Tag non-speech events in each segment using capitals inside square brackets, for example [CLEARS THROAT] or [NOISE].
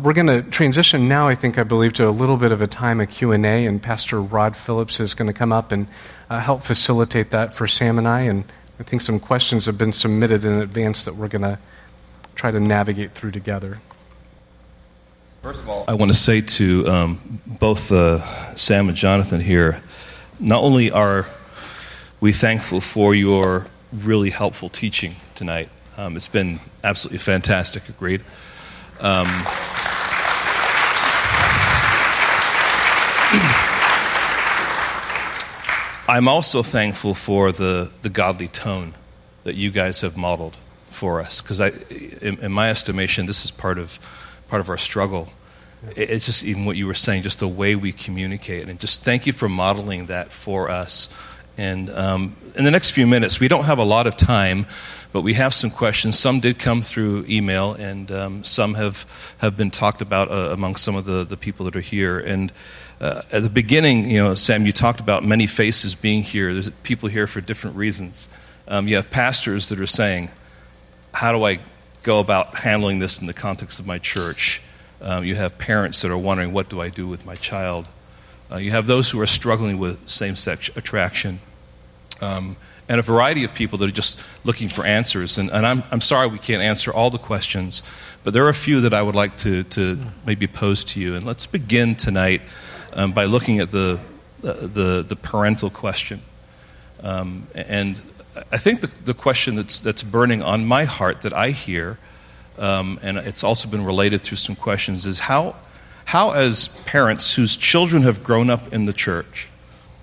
We're going to transition now, I think, I believe, to a little bit of a time of Q&A, and Pastor Rod Phillips is going to come up and uh, help facilitate that for Sam and I. And I think some questions have been submitted in advance that we're going to try to navigate through together. First of all, I want to say to um, both uh, Sam and Jonathan here, not only are we thankful for your really helpful teaching tonight, um, it's been absolutely fantastic, agreed. Um, [CLEARS THROAT] I'm also thankful for the, the godly tone that you guys have modeled for us, because in, in, my estimation, this is part of part of our struggle. It's just even what you were saying, just the way we communicate, and just thank you for modeling that for us. And um, in the next few minutes, we don't have a lot of time, but we have some questions. Some did come through email, and um, some have have been talked about uh, among some of the, the people that are here. And uh, at the beginning, you know, Sam, you talked about many faces being here. There's people here for different reasons. Um, you have pastors that are saying, "How do I go about handling this in the context of my church?" Um, you have parents that are wondering, "What do I do with my child?" Uh, you have those who are struggling with same-sex attraction, um, and a variety of people that are just looking for answers. And, and I'm, I'm sorry we can't answer all the questions, but there are a few that I would like to, to maybe pose to you. And let's begin tonight um, by looking at the, the, the parental question. Um, and I think the, the question that's, that's burning on my heart that I hear, um, and it's also been related through some questions, is how, how, as parents whose children have grown up in the church,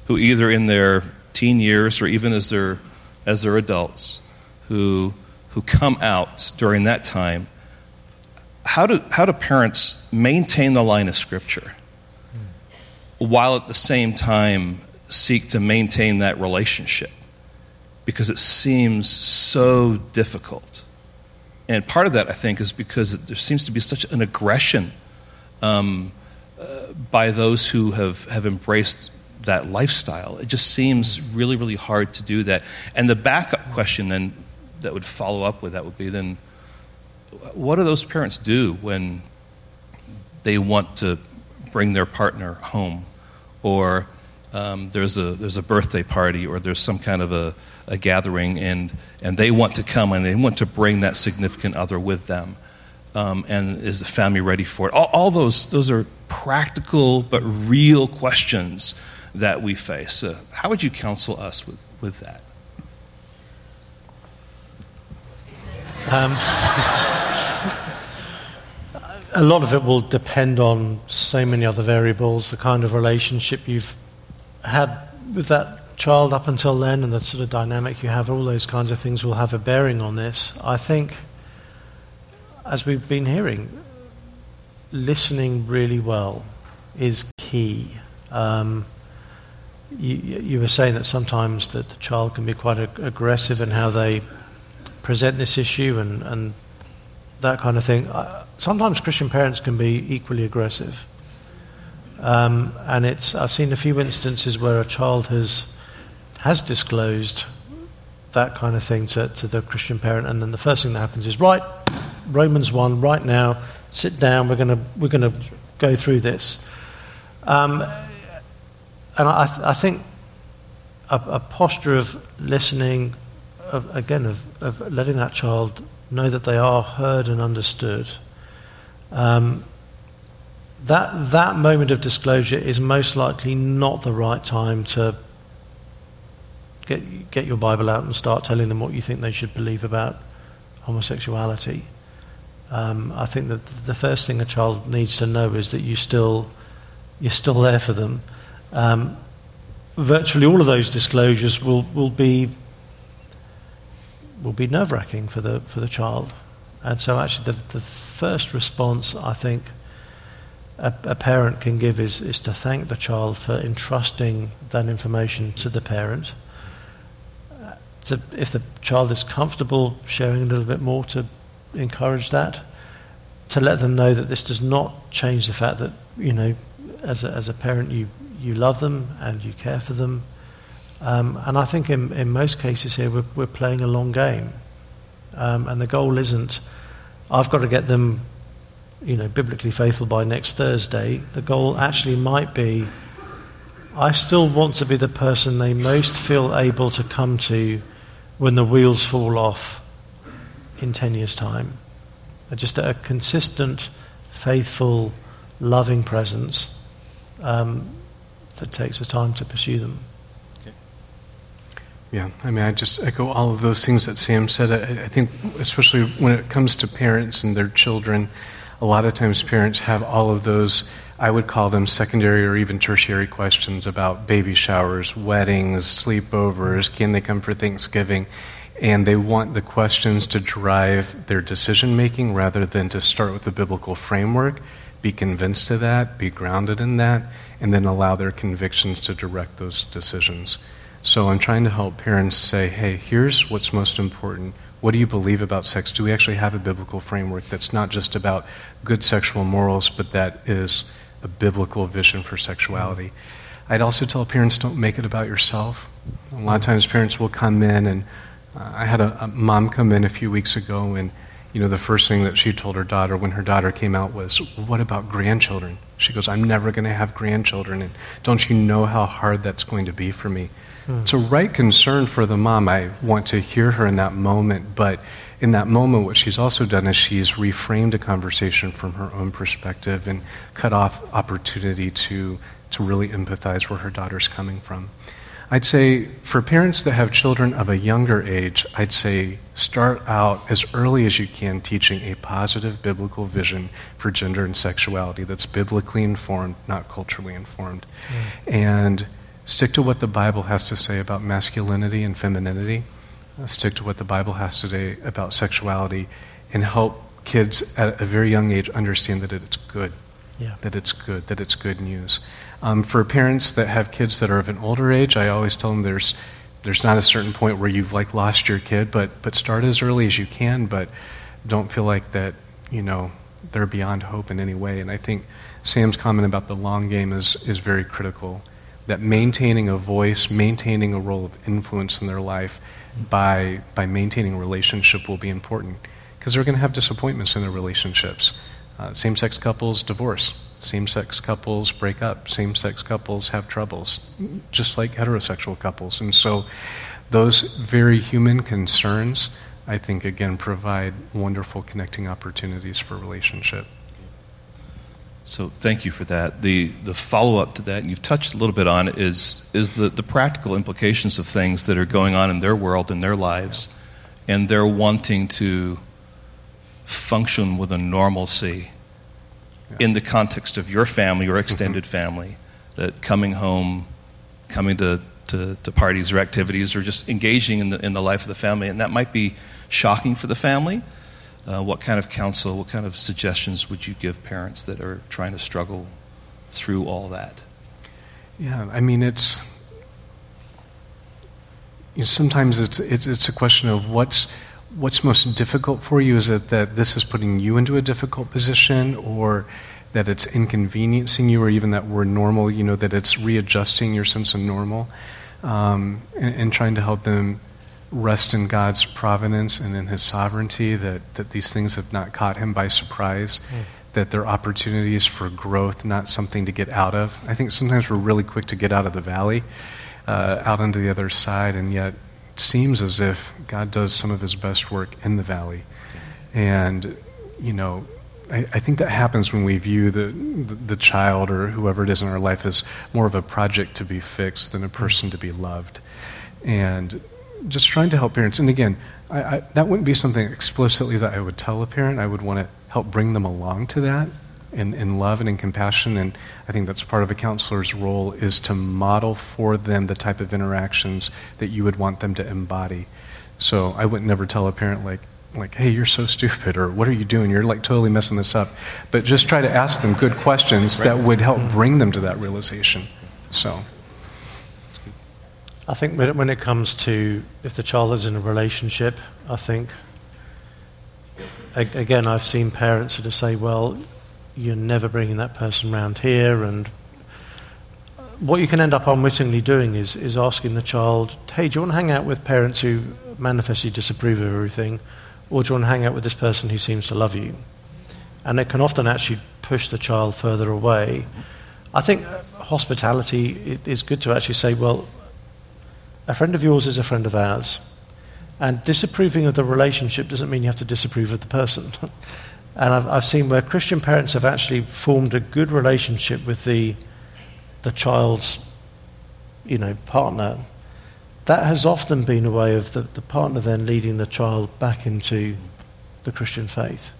who either in their teen years or even as they're, as they're adults, who, who come out during that time, how do, how do parents maintain the line of Scripture? while at the same time seek to maintain that relationship because it seems so difficult. And part of that, I think, is because there seems to be such an aggression um, uh, by those who have, have embraced that lifestyle. It just seems really, really hard to do that. And the backup question then that would follow up with that would be then, what do those parents do when they want to bring their partner home or um, there's, a, there's a birthday party or there's some kind of a, a gathering and, and they want to come and they want to bring that significant other with them. Um, and is the family ready for it? All, all, those, those are practical but real questions that we face. Uh, how would you counsel us with, with that? Um, [LAUGHS] a lot of it will depend on so many other variables, the kind of relationship you've had with that child up until then, and the sort of dynamic you have, all those kinds of things will have a bearing on this. I think, as we've been hearing, listening really well is key. Um, you, you, were saying that sometimes that the child can be quite ag- aggressive in how they present this issue and, and that kind of thing. Sometimes Christian parents can be equally aggressive. Um, and it's, I've seen a few instances where a child has, has disclosed that kind of thing to, to the Christian parent, and then the first thing that happens is, right, Romans 1, right now, sit down, we're going we're gonna go through this. Um, and I, I think a, a, posture of listening, of, again, of, of letting that child know that they are heard and understood. Um, that, that moment of disclosure is most likely not the right time to get, get your Bible out and start telling them what you think they should believe about homosexuality. Um, I think that the first thing a child needs to know is that you still, you're still there for them. Um, virtually all of those disclosures will, will be will be nerve wracking for the for the child. And so, actually, the, the first response I think a, a, parent can give is, is to thank the child for entrusting that information to the parent. Uh, to, if the child is comfortable sharing a little bit more, to encourage that. To let them know that this does not change the fact that, you know, as a, as a parent, you, you love them and you care for them um, and I think in, in most cases here, we're, we're playing a long game. Um, and the goal isn't, I've got to get them you know, biblically faithful by next Thursday, the goal actually might be I still want to be the person they most feel able to come to when the wheels fall off in 10 years' time. Just a consistent, faithful, loving presence um, that takes the time to pursue them. Yeah, I mean, I just echo all of those things that Sam said. I, I, think, especially when it comes to parents and their children, a lot of times parents have all of those, I would call them secondary or even tertiary questions about baby showers, weddings, sleepovers, can they come for Thanksgiving? And they want the questions to drive their decision making rather than to start with the biblical framework, be convinced of that, be grounded in that, and then allow their convictions to direct those decisions. So I'm trying to help parents say, hey, here's what's most important. What do you believe about sex? Do we actually have a biblical framework that's not just about good sexual morals, but that is a biblical vision for sexuality? I'd also tell parents don't make it about yourself. A lot of times parents will come in, and uh, I had a, a mom come in a few weeks ago, and you know, the first thing that she told her daughter when her daughter came out was, What about grandchildren? She goes, I'm never going to have grandchildren. And don't you know how hard that's going to be for me? Hmm. It's a right concern for the mom. I want to hear her in that moment, but in that moment, what she's also done is she's reframed a conversation from her own perspective and cut off opportunity to, to really empathize where her daughter's coming from. I'd say for parents that have children of a younger age, I'd say start out as early as you can teaching a positive biblical vision for gender and sexuality that's biblically informed, not culturally informed. Mm. And Stick to what the Bible has to say about masculinity and femininity. Uh, stick to what the Bible has to say about sexuality and help kids at a very young age understand that it's good. Yeah. That it's good, that it's good news. Um, for parents that have kids that are of an older age, I always tell them there's there's not a certain point where you've like lost your kid, but but start as early as you can, but don't feel like that, you know, they're beyond hope in any way. And I think Sam's comment about the long game is is very critical that maintaining a voice, maintaining a role of influence in their life by, by maintaining a relationship will be important because they're going to have disappointments in their relationships. Uh, Same sex couples divorce, same sex couples break up, same sex couples have troubles, just like heterosexual couples. And so, those very human concerns, I think, again, provide wonderful connecting opportunities for relationship. So thank you for that. The, the follow up to that, and you've touched a little bit on, is, is the, the practical implications of things that are going on in their world, in their lives, and they're wanting to function with a normalcy yeah. in the context of your family, your extended mm-hmm. family, that coming home, coming to, to, to, parties or activities, or just engaging in the, in the life of the family. And that might be shocking for the family uh, what kind of counsel, what kind of suggestions would you give parents that are trying to struggle through all that? Yeah, I mean, it's you know, sometimes it's, it's, it's a question of what's what's most difficult for you. Is it that this is putting you into a difficult position, or that it's inconveniencing you, or even that we're normal? You know, that it's readjusting your sense of normal, um, and, and trying to help them rest in God's providence and in His sovereignty, that, that these things have not caught Him by surprise, mm. that they're opportunities for growth, not something to get out of. I think sometimes we're really quick to get out of the valley, uh, out onto the other side, and yet it seems as if God does some of His best work in the valley. And, you know, I, I think that happens when we view the, the, the child or whoever it is in our life as more of a project to be fixed than a person to be loved. And just trying to help parents. And again, I, I, that wouldn't be something explicitly that I would tell a parent. I would want to help bring them along to that in, in love and in compassion. And I think that's part of a counselor's role is to model for them the type of interactions that you would want them to embody. So I would never tell a parent like, like, hey, you're so stupid, or what are you doing? You're like totally messing this up. But just try to ask them good questions right. that would help bring them to that realization. So. I think when it comes to if the child is in a relationship, I think, again, I've seen parents sort of say, well, you're never bringing that person round here. And what you can end up unwittingly doing is, is asking the child, hey, do you want to hang out with parents who manifestly disapprove of everything? Or do you want to hang out with this person who seems to love you? and it can often actually push the child further away. I think hospitality is good to actually say, well, a friend of yours is a friend of ours. And disapproving of the relationship doesn't mean you have to disapprove of the person. [LAUGHS] and I've, I've seen where Christian parents have actually formed a good relationship with the, the child's you know, partner. That has often been a way of the, the partner then leading the child back into the Christian faith.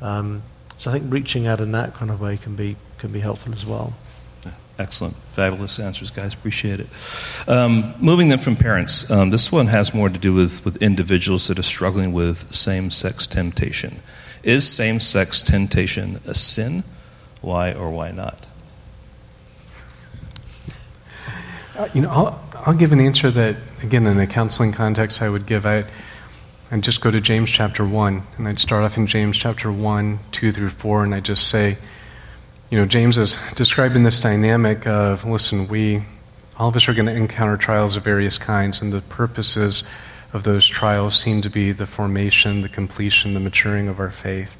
Um, so I think reaching out in that kind of way can be, can be helpful as well. Excellent. Fabulous answers, guys. Appreciate it. Um, moving then from parents, um, this one has more to do with, with individuals that are struggling with same sex temptation. Is same sex temptation a sin? Why or why not? Uh, you know, I'll, I'll give an answer that, again, in a counseling context, I would give. I, I'd just go to James chapter 1, and I'd start off in James chapter 1, 2 through 4, and I'd just say, you know, James is describing this dynamic of listen, we, all of us are going to encounter trials of various kinds, and the purposes of those trials seem to be the formation, the completion, the maturing of our faith.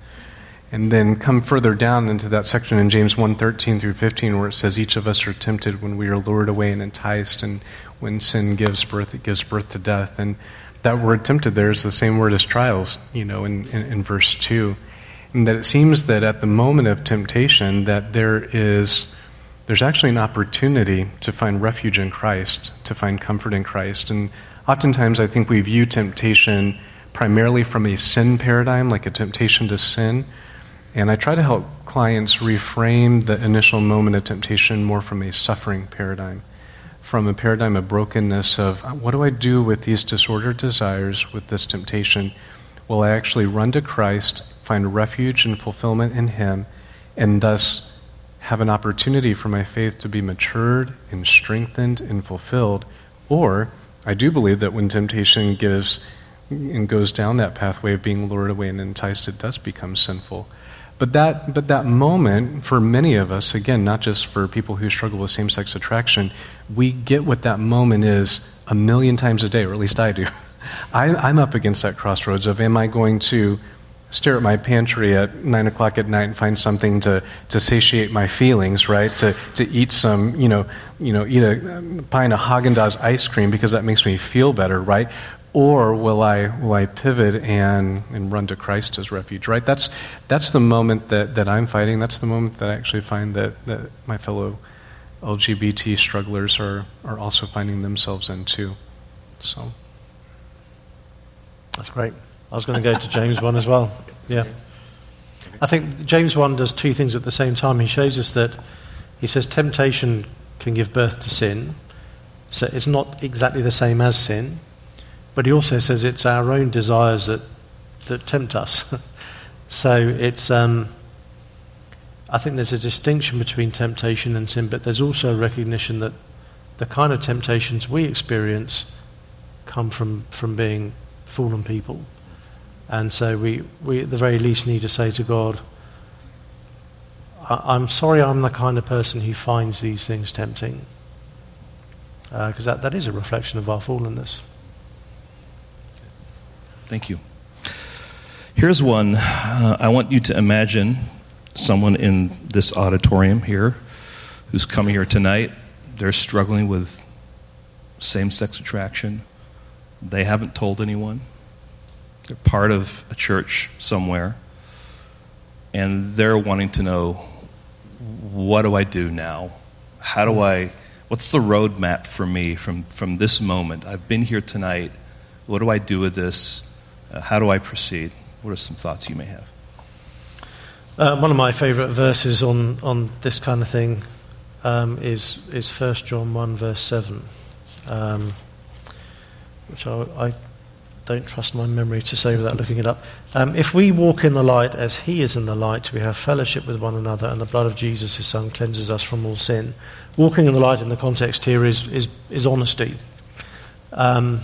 And then come further down into that section in James 1:13 through 15 where it says each of us are tempted when we are lured away and enticed and when sin gives birth it gives birth to death and that word tempted there is the same word as trials, you know, in, in, in verse 2 and that it seems that at the moment of temptation that there is there's actually an opportunity to find refuge in Christ, to find comfort in Christ. And oftentimes I think we view temptation primarily from a sin paradigm, like a temptation to sin. And I try to help clients reframe the initial moment of temptation more from a suffering paradigm, from a paradigm of brokenness of uh, what do I do with these disordered desires, with this temptation? Will I actually run to Christ find refuge and fulfillment in Him, and thus have an opportunity for my faith to be matured and strengthened and fulfilled. Or I do believe that when temptation gives and goes down that pathway of being lured away and enticed, it does become sinful. But that, but that moment, for many of us, again, not just for people who struggle with same sex attraction, we get what that moment is a million times a day, or at least I do. [LAUGHS] I, I'm up against that crossroads of am I going to stare at my pantry at nine o'clock at night and find something to, to satiate my feelings, right? To, to eat some, you know, you know, eat a pint of Haagen-Dazs ice cream because that makes me feel better, right? Or will I, will I pivot and, and run to Christ as refuge, right? That's, that's the moment that, that I'm fighting. That's the moment that I actually find that, that my fellow LGBT strugglers are, are also finding themselves in too. So. That's great. I was going to go to James 1 as well. Yeah. I think James 1 does two things at the same time. He shows us that he says temptation can give birth to sin. So it's not exactly the same as sin. But he also says it's our own desires that, that tempt us. [LAUGHS] so it's, um, I think there's a distinction between temptation and sin, but there's also a recognition that the kind of temptations we experience come from, from being fallen people. And so we, we at the very least need to say to God, I'm sorry I'm the kind of person who finds these things tempting. Because uh, that, that is a reflection of our fallenness. Thank you. Here's one. Uh, I want you to imagine someone in this auditorium here who's coming here tonight. They're struggling with same sex attraction. They haven't told anyone. They're part of a church somewhere, and they're wanting to know what do I do now? How do I, what's the roadmap for me from, from this moment? I've been here tonight. What do I do with this? Uh, how do I proceed? What are some thoughts you may have? Uh, one of my favorite verses on, on this kind of thing um, is, is 1 John 1, verse 7, um, which I, I don't trust my memory to say without looking it up. Um, if we walk in the light as He is in the light, we have fellowship with one another, and the blood of Jesus, His Son, cleanses us from all sin. Walking in the light in the context here is, is, is honesty. Um,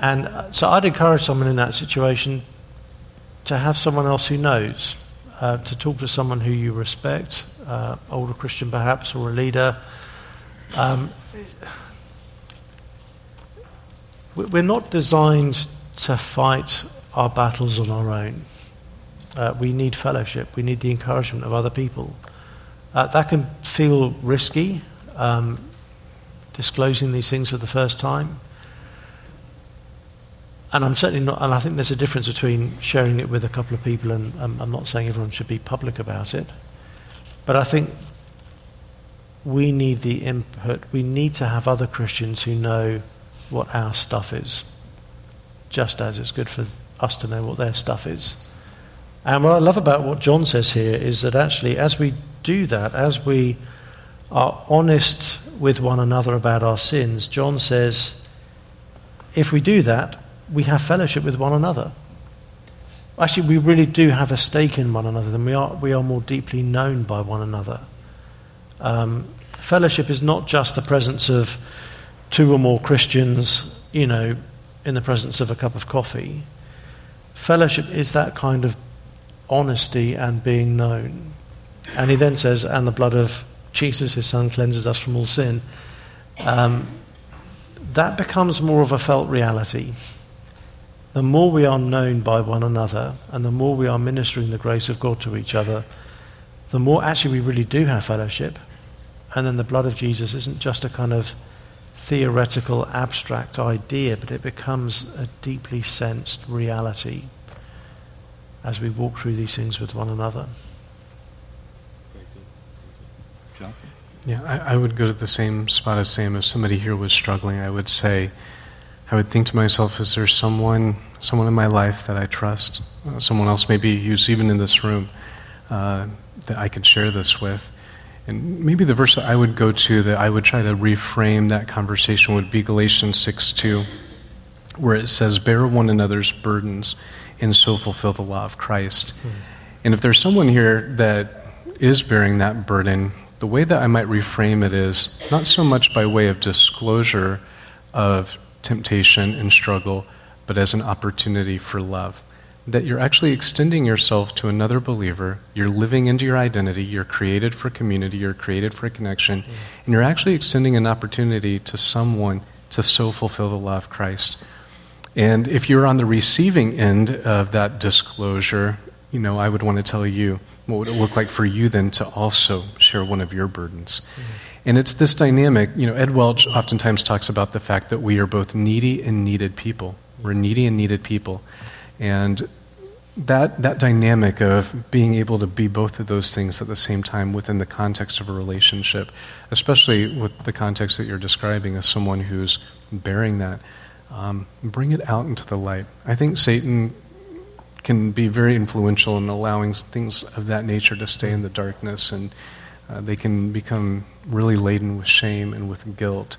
and uh, so I'd encourage someone in that situation to have someone else who knows, uh, to talk to someone who you respect, uh, older Christian perhaps, or a leader. Um, we're not designed to fight our battles on our own. Uh, we need fellowship. We need the encouragement of other people. Uh, that can feel risky, um, disclosing these things for the first time. And I'm certainly not, and I think there's a difference between sharing it with a couple of people, and um, I'm not saying everyone should be public about it. But I think we need the input. We need to have other Christians who know what our stuff is, just as it's good for us to know what their stuff is. And what I love about what John says here is that actually, as we do that, as we are honest with one another about our sins, John says, if we do that, we have fellowship with one another. Actually, we really do have a stake in one another, and we are, we are more deeply known by one another. Um, fellowship is not just the presence of two or more Christians, you know, in the presence of a cup of coffee. Fellowship is that kind of honesty and being known. And he then says, and the blood of Jesus, his son, cleanses us from all sin. Um, that becomes more of a felt reality. The more we are known by one another and the more we are ministering the grace of God to each other, the more actually we really do have fellowship. And then the blood of Jesus isn't just a kind of theoretical, abstract idea, but it becomes a deeply sensed reality as we walk through these things with one another. Jonathan? Yeah, I, I, would go to the same spot as Sam. If somebody here was struggling, I would say, I would think to myself, is there someone, someone in my life that I trust? Uh, someone else maybe who's even in this room uh, that I could share this with? And maybe the verse that I would go to that I would try to reframe that conversation would be Galatians 6 2, where it says, Bear one another's burdens and so fulfill the law of Christ. Mm. And if there's someone here that is bearing that burden, the way that I might reframe it is not so much by way of disclosure of temptation and struggle, but as an opportunity for love. That you're actually extending yourself to another believer, you're living into your identity, you're created for community, you're created for connection, and you're actually extending an opportunity to someone to so fulfill the law of Christ. And if you're on the receiving end of that disclosure, you know, I would want to tell you what would it look like for you then to also share one of your burdens. Mm-hmm. And it's this dynamic, you know, Ed Welch oftentimes talks about the fact that we are both needy and needed people. We're needy and needed people. And that, that dynamic of being able to be both of those things at the same time within the context of a relationship, especially with the context that you're describing as someone who's bearing that, um, bring it out into the light. I think Satan can be very influential in allowing things of that nature to stay in the darkness, and uh, they can become really laden with shame and with guilt.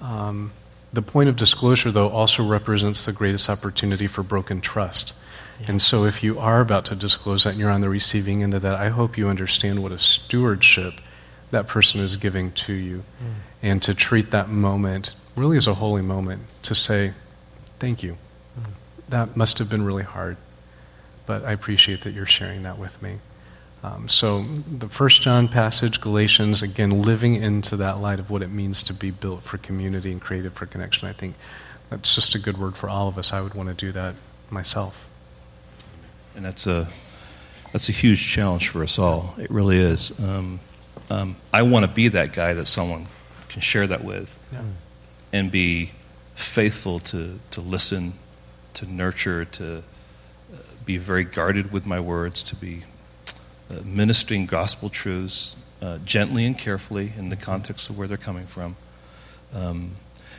Um, the point of disclosure, though, also represents the greatest opportunity for broken trust. Yeah. And so, if you are about to disclose that and you're on the receiving end of that, I hope you understand what a stewardship that person is giving to you mm. and to treat that moment really as a holy moment to say, Thank you. Mm-hmm. That must have been really hard, but I appreciate that you're sharing that with me. Um, so, the First John passage, Galatians, again, living into that light of what it means to be built for community and created for connection. I think that's just a good word for all of us. I would want to do that myself. And that's a that's a huge challenge for us all. It really is. Um, um, I want to be that guy that someone can share that with. Yeah and be faithful to, to listen, to nurture, to uh, be very guarded with my words, to be ministering gospel truths uh, gently and carefully in the context of where they're coming from. Um,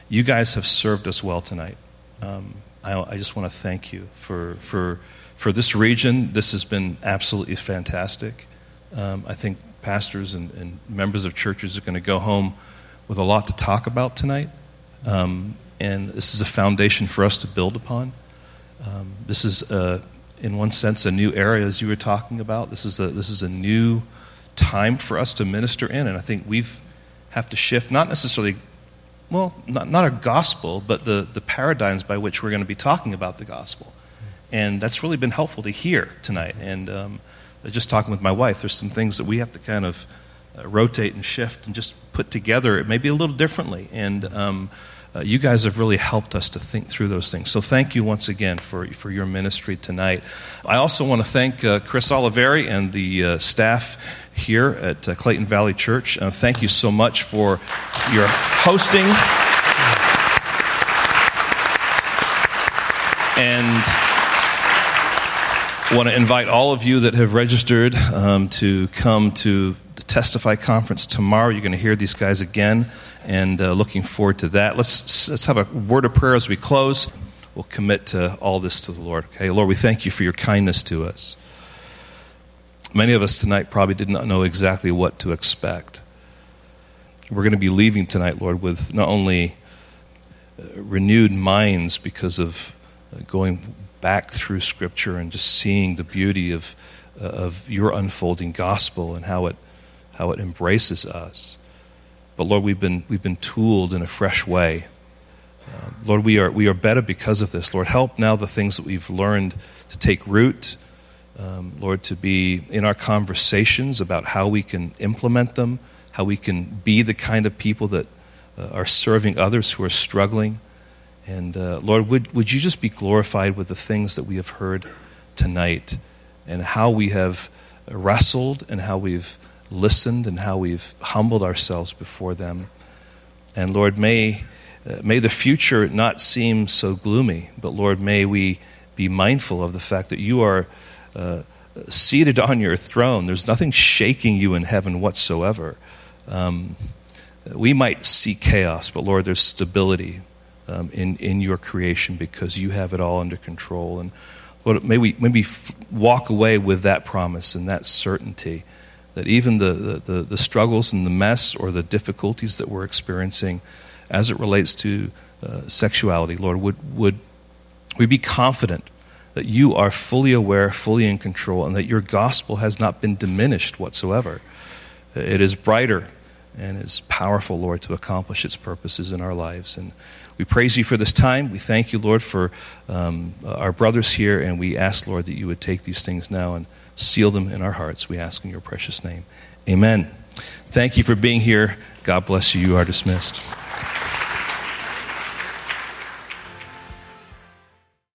you guys have served us well tonight. Um, I, I, just want to thank you for, for, for this region. This has been absolutely fantastic. Um, I think pastors and, and members of churches are going to go home with a lot to talk about tonight. Um, and this is a foundation for us to build upon. Um, this is, a, in one sense, a new area, as you were talking about. This is a, this is a new time for us to minister in, and I think we've have to shift, not necessarily, well, not, not our gospel, but the, the paradigms by which we're going to be talking about the gospel. And that's really been helpful to hear tonight. And um, just talking with my wife, there's some things that we have to kind of uh, rotate and shift and just put together maybe a little differently. And um, uh, you guys have really helped us to think through those things. So thank you once again for, for your ministry tonight. I also want to thank uh, Chris Oliveri and the uh, staff here at uh, Clayton Valley Church. Uh, thank you so much for your hosting. And want to invite all of you that have registered um, to come to Testify conference tomorrow. You're going to hear these guys again, and uh, looking forward to that. Let's let's have a word of prayer as we close. We'll commit to all this to the Lord. Okay, Lord, we thank you for your kindness to us. Many of us tonight probably did not know exactly what to expect. We're going to be leaving tonight, Lord, with not only uh, renewed minds because of uh, going back through Scripture and just seeing the beauty of, uh, of your unfolding gospel and how it, how it embraces us. But Lord, we've been, we've been tooled in a fresh way. Uh, Lord, we are, we are better because of this. Lord, help now the things that we've learned to take root. Um, Lord, to be in our conversations about how we can implement them, how we can be the kind of people that uh, are serving others who are struggling. And uh, Lord, would, would you just be glorified with the things that we have heard tonight and how we have wrestled and how we've listened and how we've humbled ourselves before them. And Lord, may, uh, may the future not seem so gloomy, but Lord, may we be mindful of the fact that you are uh, seated on your throne. There's nothing shaking you in heaven whatsoever. Um, we might see chaos, but Lord, there's stability um, in, in your creation because you have it all under control. And Lord, may we, maybe walk away with that promise and that certainty that even the, the, the, struggles and the mess or the difficulties that we're experiencing as it relates to uh, sexuality, Lord, would, would we be confident that you are fully aware, fully in control, and that your gospel has not been diminished whatsoever. It is brighter and is powerful, Lord, to accomplish its purposes in our lives. And we praise you for this time. We thank you, Lord, for um, our brothers here, and we ask, Lord, that you would take these things now and seal them in our hearts. We ask in your precious name. Amen. Thank you for being here. God bless you. You are dismissed.